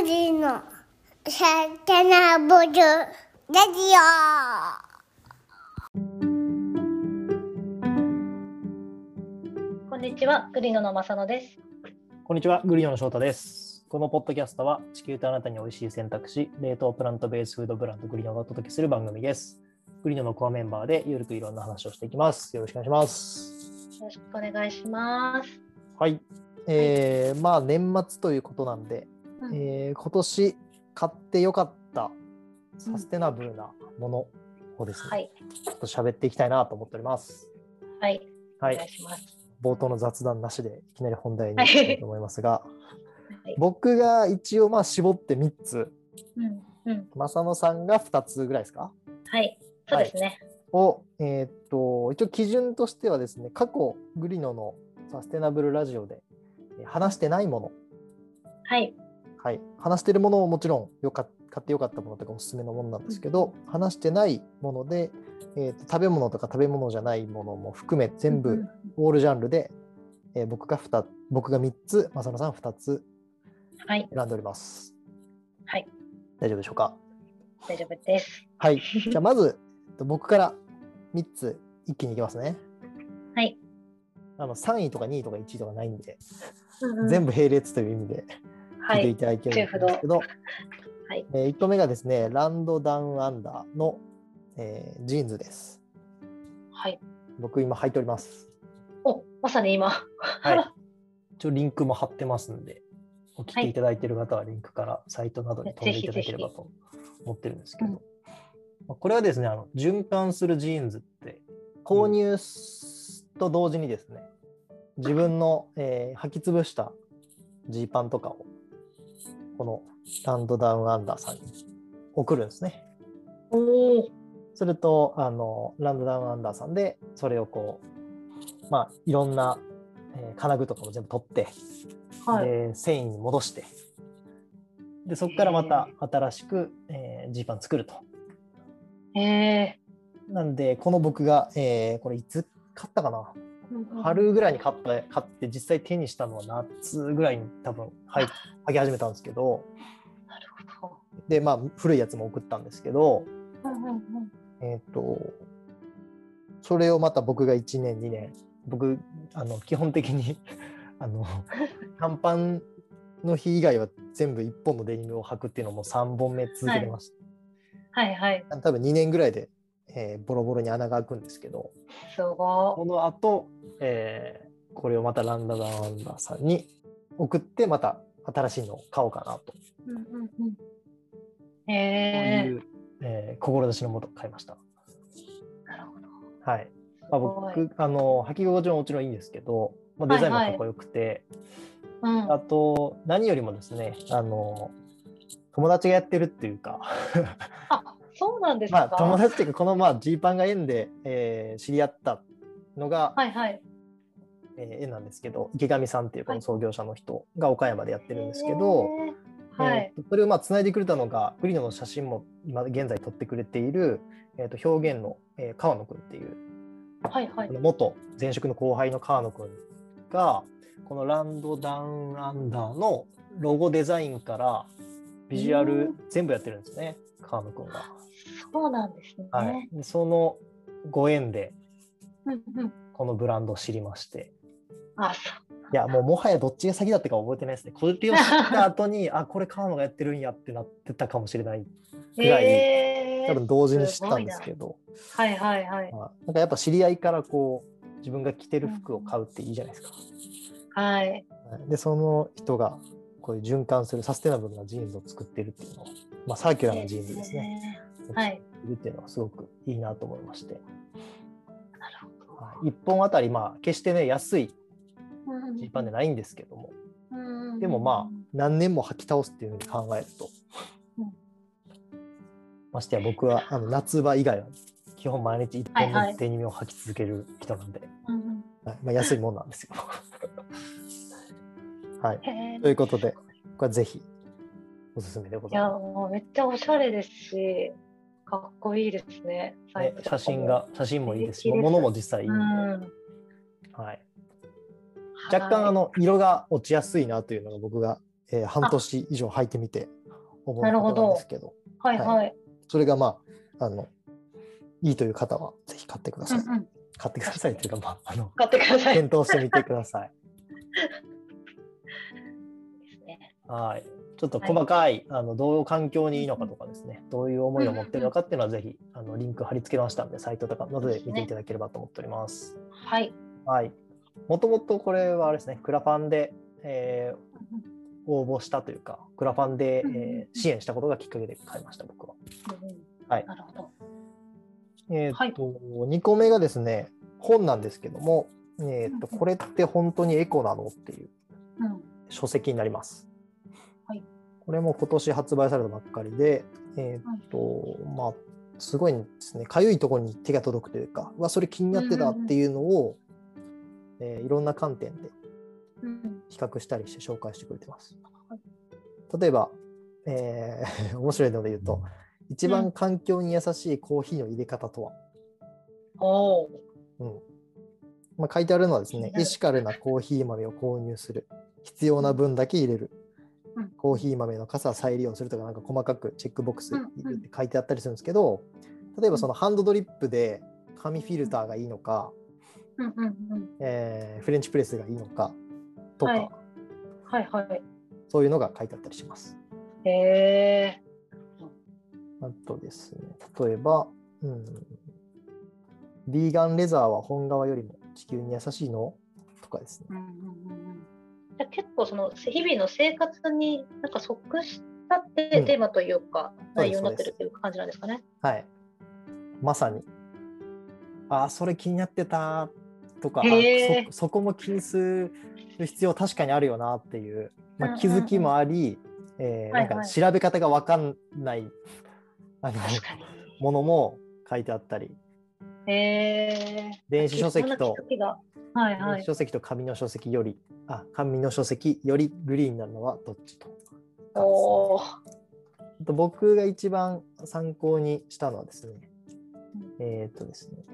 グリのサテナブルラジこんにちは、グリノの正野です。こんにちは、グリオの翔太です。このポッドキャストは地球とあなたに美味しい選択肢、冷凍プラントベースフードブランドグリノがお届けする番組です。グリノのコアメンバーでゆるくいろんな話をしていきます。よろしくお願いします。よろしくお願いします。はい。えー、まあ年末ということなんで、うん。えー今年買ってよかったサステナブルなものをですね、はい、ちょっと喋っていきたいなと思っております。はい、おは願いい。します。冒頭の雑談なしでいきなり本題に行きたいと思いますが、はい、僕が一応まあ絞って3つ、うん、うん、正野さんが2つぐらいですか？はい、そうですね。を、えーっと一応基準としてはですね過去グリノのサステナブルラジオでえー話してないもの、はい、はい、話してるものももちろんよか買ってよかったものとかおすすめのものなんですけど、話してないもので、えーっと食べ物とか食べ物じゃないものも含め全部うんオールジャンルで、えー僕が2僕が3つ正野さん2つはい、選んでおります。はい、大丈夫でしょうか？大丈夫です。はい。じゃあまずえっと僕から3つ一気にいきますね。はい、あの3位とか2位とか1位とかないんで、うんうん。全部並列という意味ではい、聞いていただければと思うんですけど、はい、え1個目がですね、ランドダウンアンダーの、えージーンズです。はい。僕今履いております。お、まさに今。はい。一応リンクも貼ってますんで、お聞きいただいている方はリンクからサイトなどに飛んでいただければと思ってるんですけど、うんまあこれはですねあの、循環するジーンズって購入すと同時にですね、自分の、えー履き潰したジーパンとかをこのランドダウンアンダーさんに送るんですね。するとあのランドダウンアンダーさんでそれをこうまあいろんな、えー金具とかも全部取って、はい、で繊維に戻してでそこからまた新しく、えージーパン作ると。ええなんでこの僕が、えーこれいつ買ったかなー、春ぐらいに買った買って実際手にしたのは夏ぐらいに多分はい履き始めたんですけど。なるほでまあ古いやつも送ったんですけど。えっ、とそれをまた僕が1年2年僕あの基本的に あの 短パンの日以外は全部1本のデニムを履くっていうのも3本目続けてました、はい。はい、多分2年ぐらいで、えーボロボロに穴が開くんですけど。すごこの後、えーこれをまたランダダウンダーさんに送ってまた新しいのを買おうかなと、い。うんうんうん。こうええいう、えー志のもと買いました。なるほど。はい。まあ、僕、あの、履き心地ももちろんいいんですけど、まあ、デザインもかっこよくて、うん。あと、何よりもですね、あの、友達がやってるっていうか、あ、そうなんですか？まあ、友達っていうか、この、まあ、ジーパンが縁で、えー知り合ったのが、はいはい。えー縁なんですけど、池上さんっていうこの創業者の人が岡山でやってるんですけど、はい。えーとそれをまあ繋いでくれたのが、グリノの写真も今現在撮ってくれている、えー、と表現の、えー川野くんっていう、はいはい元前職の後輩の川野くんがこのランドダウンアンダーのロゴデザインからビジュアル全部やってるんですね川野くんが。そうなんですね。はい、でそのご縁で。このブランドを知りましてあ、そう。いやもうもはやどっちが先だったか覚えてないですねこれを知った後に あこれ川野がやってるんやってなってたかもしれないぐらい、えー多分同時に知ったんですけどはいはいはい。まあなんかやっぱ知り合いからこう自分が着てる服を買うっていいじゃないですか。はい。はいでその人がこういう循環するサステナブルなジーンズを作ってるっていうのを、まあ、 circular なジーンズですね。ね。はい。作ってるっていうのはすごくいいなと思いまして、なるほど。はい、1本あたりまあ決してね安いうんジーパンでないんですけども、うんでもまあ何年も履き倒すっていうふうに考えると、うん。ましてや僕はあの夏場以外は基本毎日1本のデニムを履き続ける人なんで、はい。まあ、安いもんなんですよ。はい、ということでこれはぜひおすすめでごいやざいます。もうめっちゃおしゃれですし、かっこいいですね。ね写真が写真もいいですし物も実際いいんうで、ん。はい、若干あはいの色が落ちやすいなというのが僕が、えー半年以上履いてみて思うことなんですけど、はいはい。それがまあ、あの、いいという方はぜひ買ってください。うんうん買ってくださいっていうか、まあ、あの、買ってください。検討してみてください。ですね。はい。ちょっと細かい、あのどういう環境にいいのかとかですね、どういう思いを持ってるのかっていうのは、ぜひあのリンク貼り付けましたので、サイトとかなどで見ていただければと思っております。はい。はい。もともとこれはあれですね、クラファンで、えー応募したというか、クラファンで、えー支援したことがきっかけで買いました、僕は。はいなるほど。えーっはいと、2個目がですね、本なんですけども、えーっと、うんこれって本当にエコなのっていううん。書籍になります。はいこれも今年発売されたばっかりで、えーっと、まあ、すごいですね、かゆいところに手が届くというか、うわ、それ気になってたっていうのを、えーいろんな観点でうん。比較したりして紹介してくれてます。はい。例えば、えー 面白いので言うと、一番環境に優しいコーヒーの入れ方とは？うん。まあ、書いてあるのはですねエシカルなコーヒー豆を購入する、必要な分だけ入れる、うん。コーヒー豆の傘は再利用するとか、なんか細かくチェックボックス書いてあったりするんですけど、例えばそのハンドドリップで紙フィルターがいいのか、うんうんうん。えーフレンチプレスがいいのかとか、はいはいはい。そういうのが書いてあったりします。へえ。あとですね、例えば、うん、ビーガンレザーは本革よりも地球に優しいのとかですね。うんうんうん結構その日々の生活になんか即したってうんテーマというか、そうです内容になってるっていう感じなんですかね。はい。まさに。ああ、それ気になってたとか、そそこも気にする必要確かにあるよなっていう、まあ、気づきもあり、えなんか調べ方が分かんないあの。ものも書いてあったり。電子書籍とはい。書籍と紙の書籍より、あ、紙の書籍よりグリーンになるのはどっちと。おと僕が一番参考にしたのはですね、えーっとですね、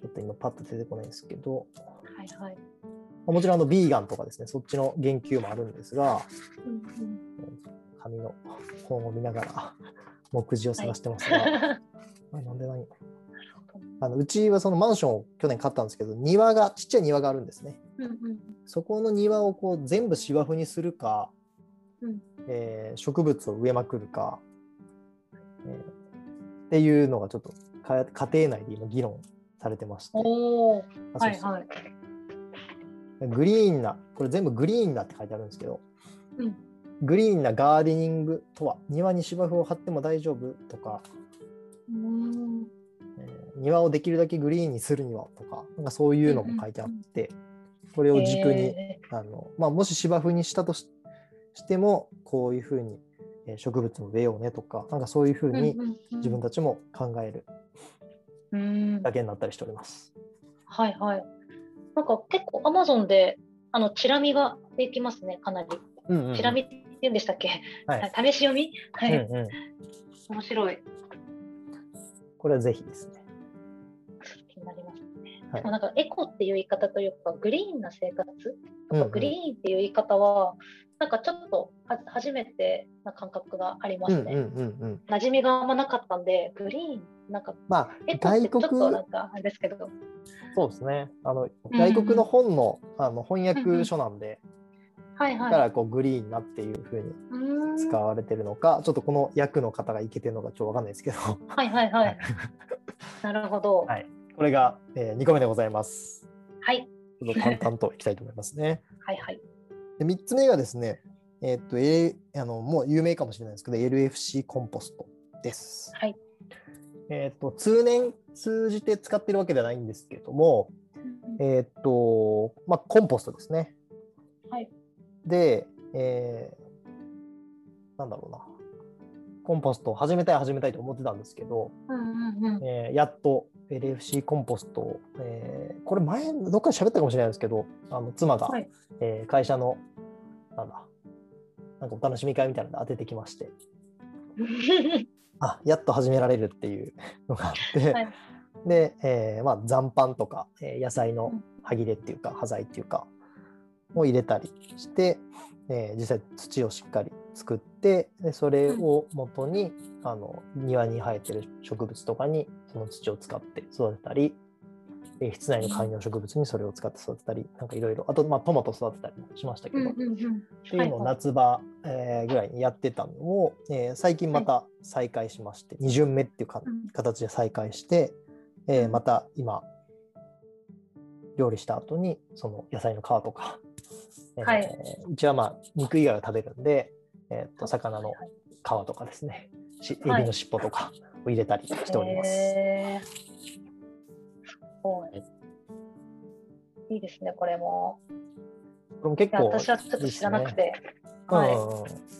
ちょっと今パッと出てこないんですけど、はいはい。もちろんあのビーガンとかですね、そっちの言及もあるんですが、うんうん。紙の本を見ながら目次を探してますが、あなんで何？あのうちはそのマンションを去年買ったんですけど、庭が、ちっちゃい庭があるんですね。うんうん。そこの庭をこう全部芝生にするか、うん。えー植物を植えまくるか、えーっていうのがちょっとか家庭内で今議論されてまして。グリーンな、これ全部グリーンなって書いてあるんですけど、うん。グリーンなガーデニングとは、庭に芝生を張っても大丈夫とか、うん。えー庭をできるだけグリーンにするにはとか、なんかそういうのも書いてあって、これを軸に、へあのまあ、もし芝生にしたとししても、こういうふうにえー植物も植えようねとか、なんかそういうふうーに自分たちも考える。うんだけになったりしております。はいはい。なんか結構アマゾンであのチラ見ができますね、かなり。うんうんうんチラ見って言うんでしたっけ、はい 試し読み？はい、うんうん面白い。これはぜひですね。気になりますね。はいでもなんかエコっていう言い方というか、グリーンな生活？うんうんグリーンっていう言い方は、なんかちょっとは初めてな感覚がありますね。うんうんうんうん馴染みがあんまなかったんで、グリーン、なんかまあ外国ちょっとなんかあれですけど、そうですね。あのうん外国の本の,、あの翻訳書なんで、はいはい。だからこうグリーンなっていうふうにうーん使われてるのか、ちょっとこの訳の方がいけてるのかちょっとわかんないですけど、はいはいはい。なるほど。はいこれが、え2個目でございます。はい。ちょっと淡々といきたいと思いますね。はいはい。で3つ目がですね、えーっと、えあのもう有名かもしれないですけど、LFC コンポストです。はい。えーっと、通年通じて使ってるわけではないんですけども、えーっと、まあ、コンポストですね。はい。で、えーなんだろうな。コンポストを始めたい始めたいと思ってたんですけど、うんうんうん。えーやっと LFC コンポストを、えーこれ前どっかで喋ったかもしれないですけど、あの妻が、はい。えー会社のなんだなんかお楽しみ会みたいなので当ててきまして、あやっと始められるっていうのがあって、はい。で、えーまあ、残飯とか、えー野菜の歯切れっていうか端材っていうかを入れたりして、えー実際土をしっかり作ってでそれを元に、あの庭に生えてる植物とかにその土を使って育てたり、えー室内の観葉植物にそれを使って育てたりなんかいろいろ。あと、まあ、トマト育てたりもしましたけど、うんうんうんっていうのを夏場、えーぐらいにやってたのを、えー最近また再開しまして、2巡目っていうかうん。形で再開して、えーまた今料理した後にその野菜の皮とか、えーはい。うちはまあ肉以外は食べるんで、えーと魚の皮とかですねしエビはいの尻尾とかを入れたりしております。へーすごい。いいですね、これも。これも結構私はちょっと知らなくて。はい。うん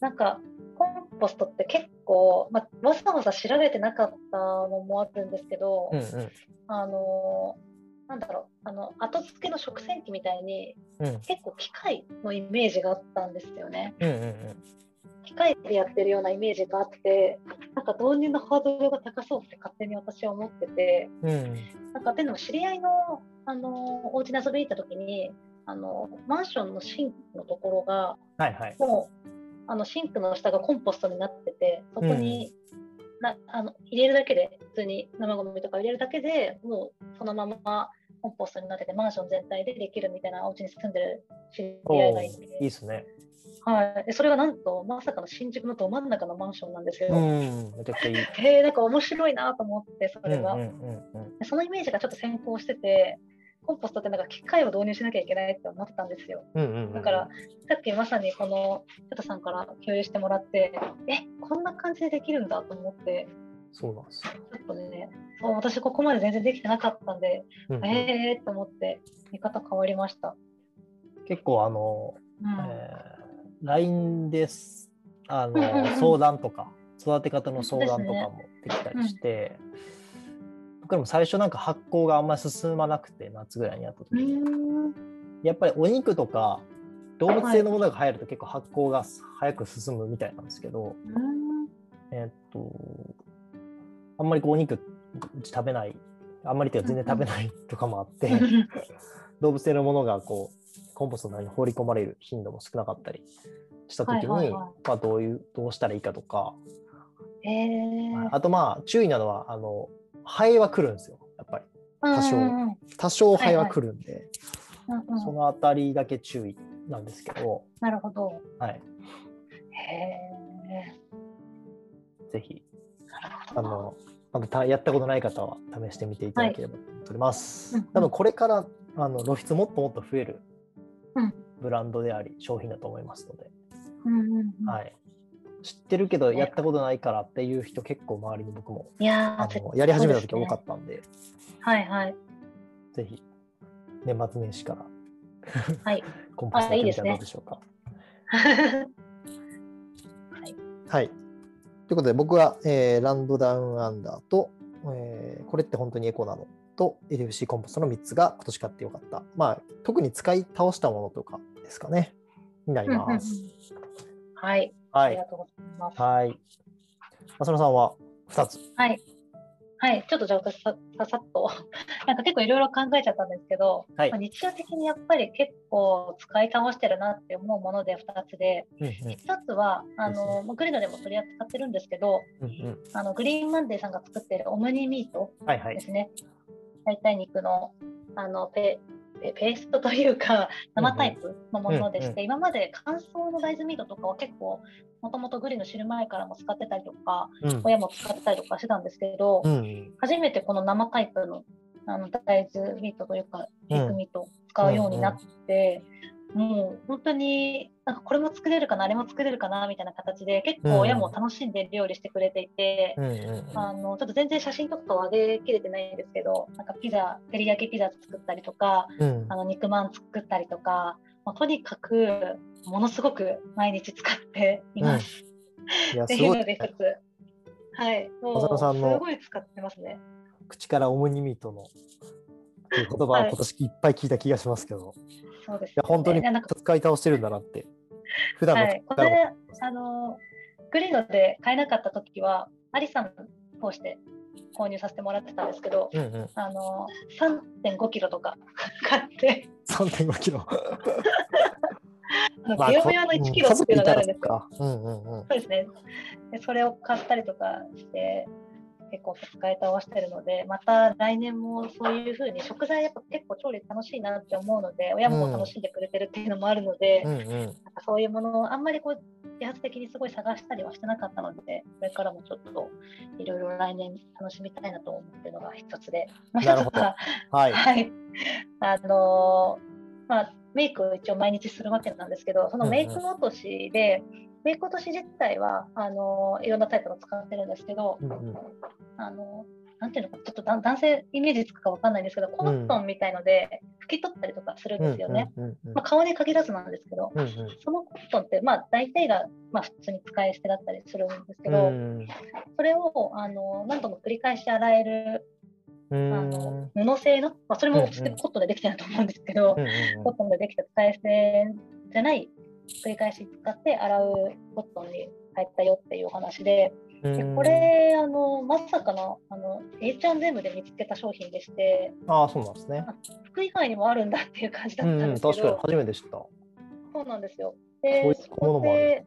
なんか、コンポストって結構、まあ、わざわざ調べてなかったのもあるんですけど、うんうんあのーなんだろう、あの、後付けの食洗機みたいに、うん結構機械のイメージがあったんですよね。うんうんうん機械でやってるようなイメージがあって、なんか導入のハードルが高そうって勝手に私は思ってて、うんなんかっていうのも知り合いの、あのお家に遊びに行った時に、あのマンションのシンクのところが、はいはい。もうあのシンクの下がコンポストになってて、そこに、なあの入れるだけで、普通に生ゴミとか入れるだけでもうそのままコンポストになってて、マンション全体でできるみたいなお家に住んでる知り合いがいて、いいですね。はい、でそれがなんと、まさかの新宿のど真ん中のマンションなんですよ。うん、めちゃくちゃいい。へ え、なんか面白いなと思って、それが。うんうんうんでそのイメージがちょっと先行してて、コンポストってなんか機械を導入しなきゃいけないって思ってたんですよ。うんうんうんうんだから、さっきまさにこのチョトさんから共有してもらって、え、こんな感じでできるんだと思って、そうなんです。よ。ちょっとね、そう私ここまで全然できてなかったんで、うんうん。えーと思って、見方変わりました。結構あの、うん。えー LINE です。あの、うんうんうん。相談とか育て方の相談とかもできたりして、僕らも最初なんか発酵があんまり進まなくて夏ぐらいにやった時うに、ん。やっぱりお肉とか動物性のものが入ると結構発酵が早く進むみたいなんですけど、えーっとあんまりこうお肉食べないあんまりっていうか全然食べないとかもあって、動物性のものがこうコンポストの中に放り込まれる頻度も少なかったりした時に、はいはいはい。まあ、どういうどうしたらいいかとか、えー。あとまあ注意なのはあのハエは来るんですよやっぱり。多少多少ハエは来るんで、うんうん。そのあたりだけ注意なんですけど、なるほど。はい、へぜひあのまだたやったことない方は試してみていただければと思っております。はい。うん多分これからあの露出もっともっと増えるうん。ブランドであり商品だと思いますので、はい、知ってるけどねやったことないからっていう人結構周りに僕もいやあーのやり始めた時多かったんで。はいはい。ぜひ年末年始から。はい。コンポストやってみたどうでしょうか。はい。ということで僕は、えーランドダウンアンダーと、えーこれって本当にエコなのと LFC コンポストの3つが今年買ってよかった。まあ特に使い倒したものとかですかね。になります。はい。はいありが。とうございます。はい。浅野さんは2つ。はい。はい。ちょっとじゃあ私さささっと、なんか結構いろいろ考えちゃったんですけど、はいまあ、日常的にやっぱり結構使い倒してるなって思うもので2つで、うんうん1つは、あですの、まあグリノでも取り扱ってるんですけど、うんうんあの、グリーンマンデーさんが作ってるオムニミートはいはいで。すね。代替肉のあのペペペーストというか生タイプのものでして、うんうん。今まで乾燥の大豆ミートとかは結構もともとグリの知る前からも使ってたりとかうん。親も使ってたりとかしてたんですけど、うん初めてこの生タイプのあの大豆ミートというか肉ミートを使うようになって、もう本当になんかこれも作れるかなあれも作れるかなみたいな形で結構親も楽しんで料理してくれていて。うんうんうんあのちょっと全然写真とかは上げきれてないんですけど、なんかピザ、照り焼きピザ作ったりとか、うんあの肉まん作ったりとか、まあとにかくものすごく毎日使っています。いや っていいうので一つ。はい、もうすごい使ってますね。口からオムニミートのっていう言葉をはい今年いっぱい聞いた気がしますけど、そうです、ね。いや本当に使い倒してるんだなって普段のはい、これ、あの、グリーノで買えなかった時は、アリさん通して購入させてもらってたんですけど、うんうんあの、3.5キロとか 買って、3.5キロ まあ業務用の1キロっていうのがあるんですよ。か。うんうんうん。そうですねで。それを買ったりとかして、結構使い倒してるので、また来年もそういうふうに食材やっぱ結構調理楽しいなって思うので、親も楽しんでくれてるっていうのもあるので、うんうん。なんかそういうものをあんまりこう自発的にすごい探したりはしてなかったので、これからもちょっといろいろ来年楽しみたいなと思ってるのが一つで、もう一つは、はい。はい、あのーまあ、メイクを一応毎日するわけなんですけど、そのメイク落としで、メイク落とし自体はあのーいろんなタイプの使ってるんですけど、うんうん。あのーなんていうのか、ちょっとだ男性イメージつくかわかんないんですけど、コットンみたいので拭き取ったりとかするんですよね。うんうんうんまあ、顔に限らずなんですけど、うんそのコットンって、まあ、大体が、まあ、普通に使い捨てだったりするんですけうど、ん。それをあの何度も繰り返し洗えるうん。あの布製の、まあ、それも普通にコットンでできてると思うんですけど、うんうんコットンでできた使い捨てじゃない繰り返し使って洗うコットンに入ったよっていうお話で、うんでこれあのまさかのあの H&M で見つけた商品でしてああ、そうなんですね。服以外にもあるんだっていう感じだったんですけど、確かに初めて知った。そうなんですよ。で、そこで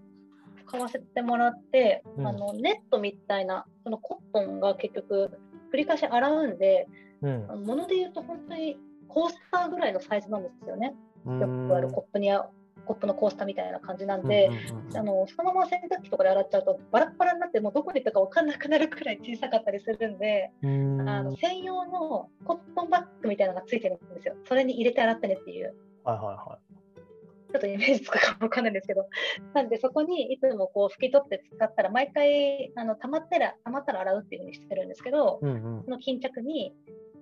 買わせてもらって、うんあのネットみたいな、そのコットンが結局、繰り返し洗うんで、うんもので言うと本当にコースターぐらいのサイズなんですよね。うん。よくあるコップにあコップのコースターみたいな感じなんで、あのそのまま洗濯機とかで洗っちゃうとバラッバラになってもうどこに行ったか分かんなくなるくらい小さかったりするんで、あの専用のコットンバッグみたいなのがついてるんですよ。それに入れて洗ってねっていう。はいはいはちょっとイメージつくかもわかんないんですけど、なんでそこにいつもこう拭き取って使ったら、毎回あの溜まったら溜まったら洗うっていうふうにしてるんですけど、い。うんうんその巾着に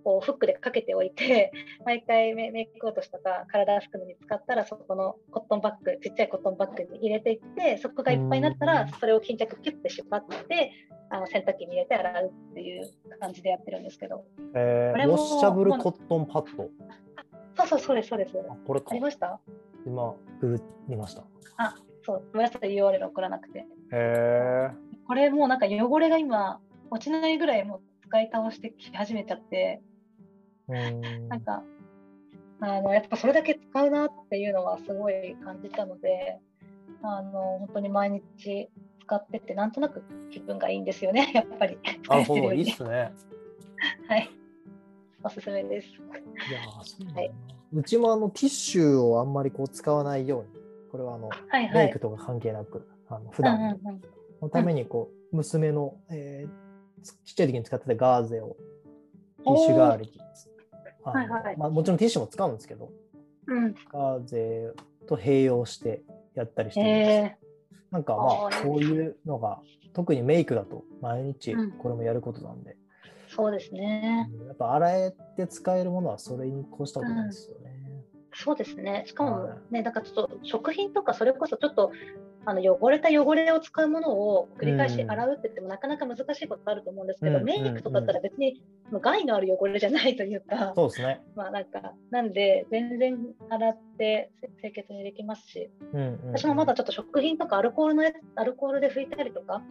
こうフックでかけておいて、毎回メメイク落としとか体拭くのに使ったら、そこのコットンバッグ、ちっちゃいコットンバッグに入れていって、そこがいっぱいになったら、それを巾着キュッて縛って、あの洗濯機に入れて洗うっていう感じでやってるんですけど、えー、これもウォッシャブルコットンパッド。そうそうそうです、そうです。あ、これかあり。ました？今、ググりました。そう、ごめんなさい、URL 送らなくて。へえ。これもうなんか汚れが今落ちないぐらいもう使い倒してき始めちゃってうんなんかあのやっぱそれだけ使うなっていうのはすごい感じたのであの本当に毎日使っててなんとなく気分がいいんですよねやっぱり。なるほど、いいっすね。はい。おすすめです。いやーそうはい。うちもあのティッシュをあんまりこう使わないように、これはあのはいはい。メイクとか関係なく、あの普うんうん段うん。のためにこう娘の、えーちっちゃい時に使ってたガーゼをティッシュ代わりにはいはい。まあ、もちろんティッシュも使うんですけど、うん。ガーゼと併用してやったりしてるんです。えなんかまああーこういうのが特にメイクだと毎日うん。これもやることなんで、ー、そうですね。うんやっぱ洗えて使えるものはそれに越したことないですよね。そうですね。しかもはねだからちょっと食品とかそれこそちょっとあの汚れた汚れを使うものを繰り返し洗うって言ってもなかなか難しいことあると思うんですけど、うんメイクとかだったら別に害のある汚れじゃないというか、そうですね。まあなんかなんで全然洗って清潔にできますし、うんうんうん。私もまだちょっと食品とかアルコールのやつアルコールで拭いたりとか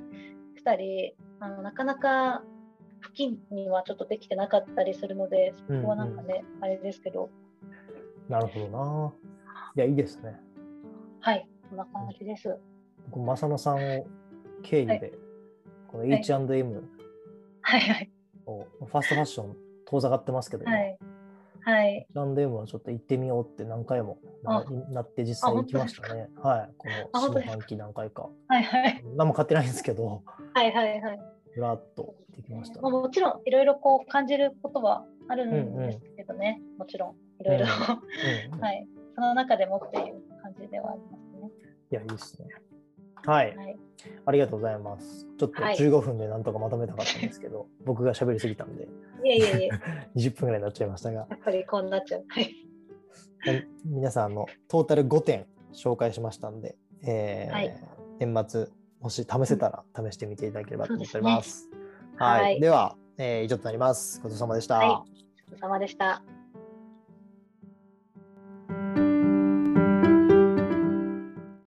したりあのなかなか付近にはちょっとできてなかったりすするのでそこはなんかね、あれですけど。なるほどな。いや、いいですね。はいこんな感じです。僕、正野さんを経由で、はいこの H&M はいはいを、ファストファッション遠ざかってますけど、今はいはい。H&M はちょっと行ってみようって何回もなあなって実際行きましたね。はい。こあの下半期何回か。はいはい。何も買ってないんですけど、はいはいはい。ふらっと行ってきました、まあ、もちろんいろいろこう感じることはあるんですけどね、もちろんいろいろ、うんうん はい。その中でもっていう感じではありますね。いや、いいですね。はい、はい。ありがとうございます。ちょっとはい15分でなんとかまとめたかったんですけど、僕が喋りすぎたんで、いえいえいえ、や20分ぐらいになっちゃいましたが、っぱりこうなっちゃう。はい。皆さんあのトータル5点紹介しましたんで、えーはい年末もし試せたら試してみていただければと思っております。ねはい、はいでは、えー以上となります。ごちそうさまでした。はいお疲れ様でした。